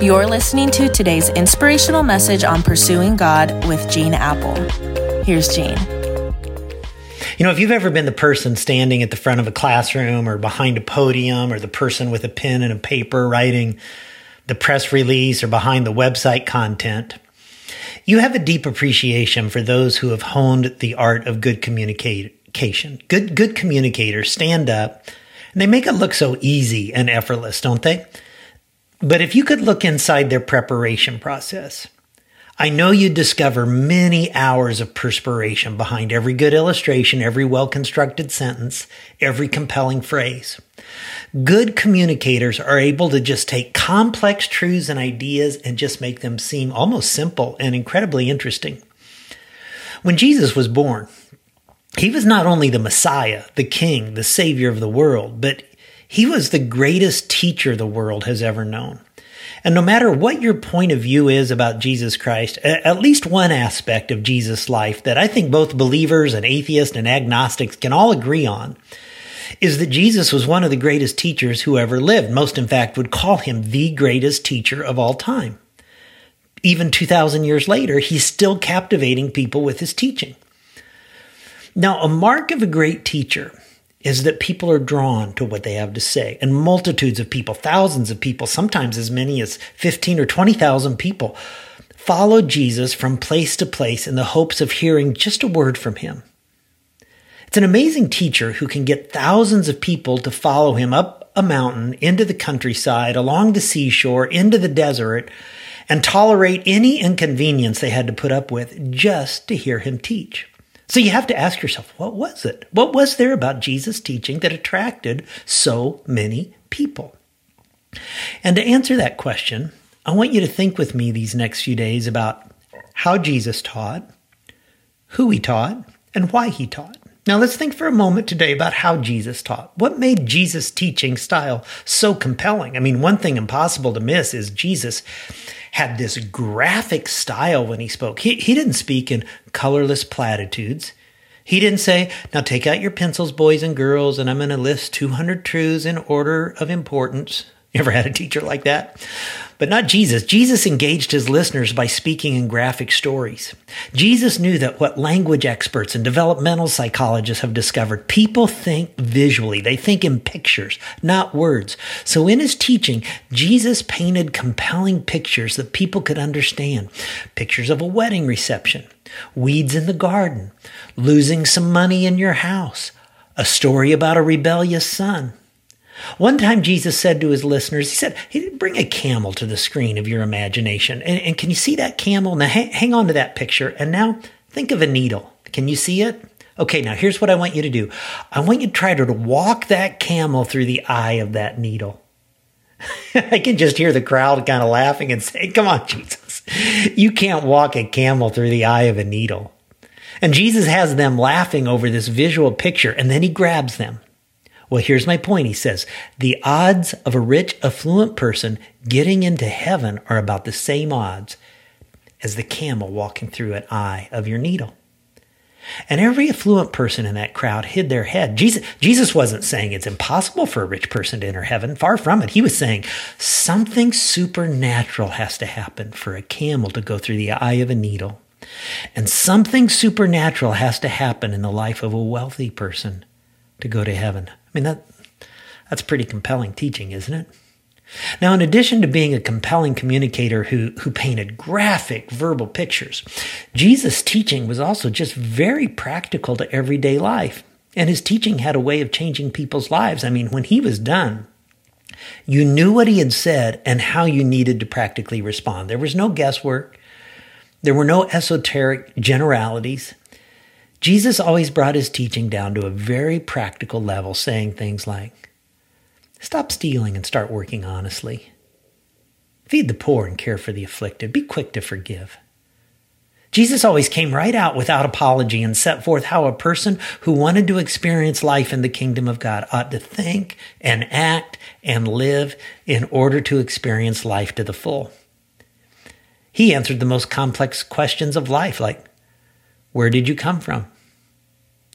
You're listening to today's inspirational message on pursuing God with Gene Appel. Here's Gene. You know, if you've ever been the person standing at the front of a classroom or behind a podium or the person with a pen and a paper writing the press release or behind the website content, you have a deep appreciation for those who have honed the art of good communication. Good, good communicators stand up and they make it look so easy and effortless, don't they? But if you could look inside their preparation process, I know you'd discover many hours of perspiration behind every good illustration, every well constructed sentence, every compelling phrase. Good communicators are able to just take complex truths and ideas and just make them seem almost simple and incredibly interesting. When Jesus was born, he was not only the Messiah, the King, the Savior of the world, but he was the greatest teacher the world has ever known. And no matter what your point of view is about Jesus Christ, at least one aspect of Jesus' life that I think both believers and atheists and agnostics can all agree on is that Jesus was one of the greatest teachers who ever lived. Most, in fact, would call him the greatest teacher of all time. Even 2,000 years later, he's still captivating people with his teaching. Now, a mark of a great teacher is that people are drawn to what they have to say. And multitudes of people, thousands of people, sometimes as many as 15 or 20,000 people, followed Jesus from place to place in the hopes of hearing just a word from him. It's an amazing teacher who can get thousands of people to follow him up a mountain, into the countryside, along the seashore, into the desert, and tolerate any inconvenience they had to put up with just to hear him teach. So you have to ask yourself, what was it? What was there about Jesus' teaching that attracted so many people? And to answer that question, I want you to think with me these next few days about how Jesus taught, who he taught, and why he taught. Now let's think for a moment today about how Jesus taught. What made Jesus' teaching style so compelling? I mean, one thing impossible to miss is Jesus had this graphic style when he spoke. He, he didn't speak in colorless platitudes. He didn't say, now take out your pencils, boys and girls, and I'm going to list 200 truths in order of importance. You ever had a teacher like that? But not Jesus. Jesus engaged his listeners by speaking in graphic stories. Jesus knew that what language experts and developmental psychologists have discovered, people think visually. They think in pictures, not words. So in his teaching, Jesus painted compelling pictures that people could understand. Pictures of a wedding reception, weeds in the garden, losing some money in your house, a story about a rebellious son, one time Jesus said to his listeners, he said, hey, bring a camel to the screen of your imagination. And, and can you see that camel? Now hang, hang on to that picture. And now think of a needle. Can you see it? Okay, now here's what I want you to do. I want you to try to walk that camel through the eye of that needle. I can just hear the crowd kind of laughing and saying, Come on, Jesus. You can't walk a camel through the eye of a needle. And Jesus has them laughing over this visual picture, and then he grabs them well, here's my point. He says the odds of a rich, affluent person getting into heaven are about the same odds as the camel walking through an eye of your needle. And every affluent person in that crowd hid their head. Jesus, Jesus wasn't saying it's impossible for a rich person to enter heaven. Far from it. He was saying something supernatural has to happen for a camel to go through the eye of a needle. And something supernatural has to happen in the life of a wealthy person to go to heaven. I mean, that, that's pretty compelling teaching, isn't it? Now, in addition to being a compelling communicator who, who painted graphic verbal pictures, Jesus' teaching was also just very practical to everyday life. And his teaching had a way of changing people's lives. I mean, when he was done, you knew what he had said and how you needed to practically respond. There was no guesswork. There were no esoteric generalities. Jesus always brought his teaching down to a very practical level, saying things like, Stop stealing and start working honestly. Feed the poor and care for the afflicted. Be quick to forgive. Jesus always came right out without apology and set forth how a person who wanted to experience life in the kingdom of God ought to think and act and live in order to experience life to the full. He answered the most complex questions of life, like where did you come from?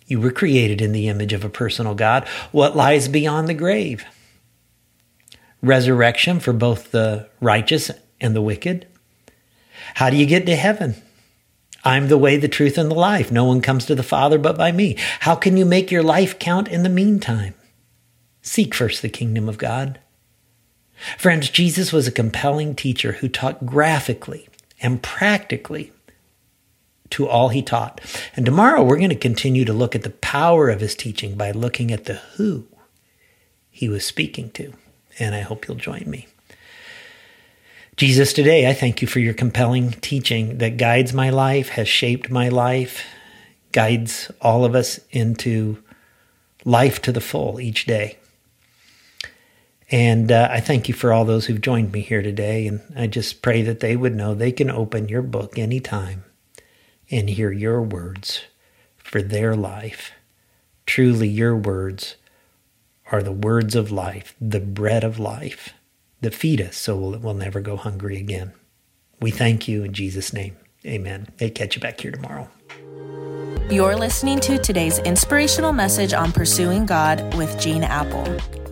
You were created in the image of a personal God. What lies beyond the grave? Resurrection for both the righteous and the wicked? How do you get to heaven? I'm the way, the truth, and the life. No one comes to the Father but by me. How can you make your life count in the meantime? Seek first the kingdom of God. Friends, Jesus was a compelling teacher who taught graphically and practically to all he taught. And tomorrow we're going to continue to look at the power of his teaching by looking at the who he was speaking to. And I hope you'll join me. Jesus, today I thank you for your compelling teaching that guides my life, has shaped my life, guides all of us into life to the full each day. And uh, I thank you for all those who've joined me here today. And I just pray that they would know they can open your book anytime and hear your words for their life. Truly, your words are the words of life, the bread of life that feed us so we'll, we'll never go hungry again. We thank you in Jesus' name. Amen. Hey, catch you back here tomorrow. You're listening to today's inspirational message on pursuing God with Gene Appel.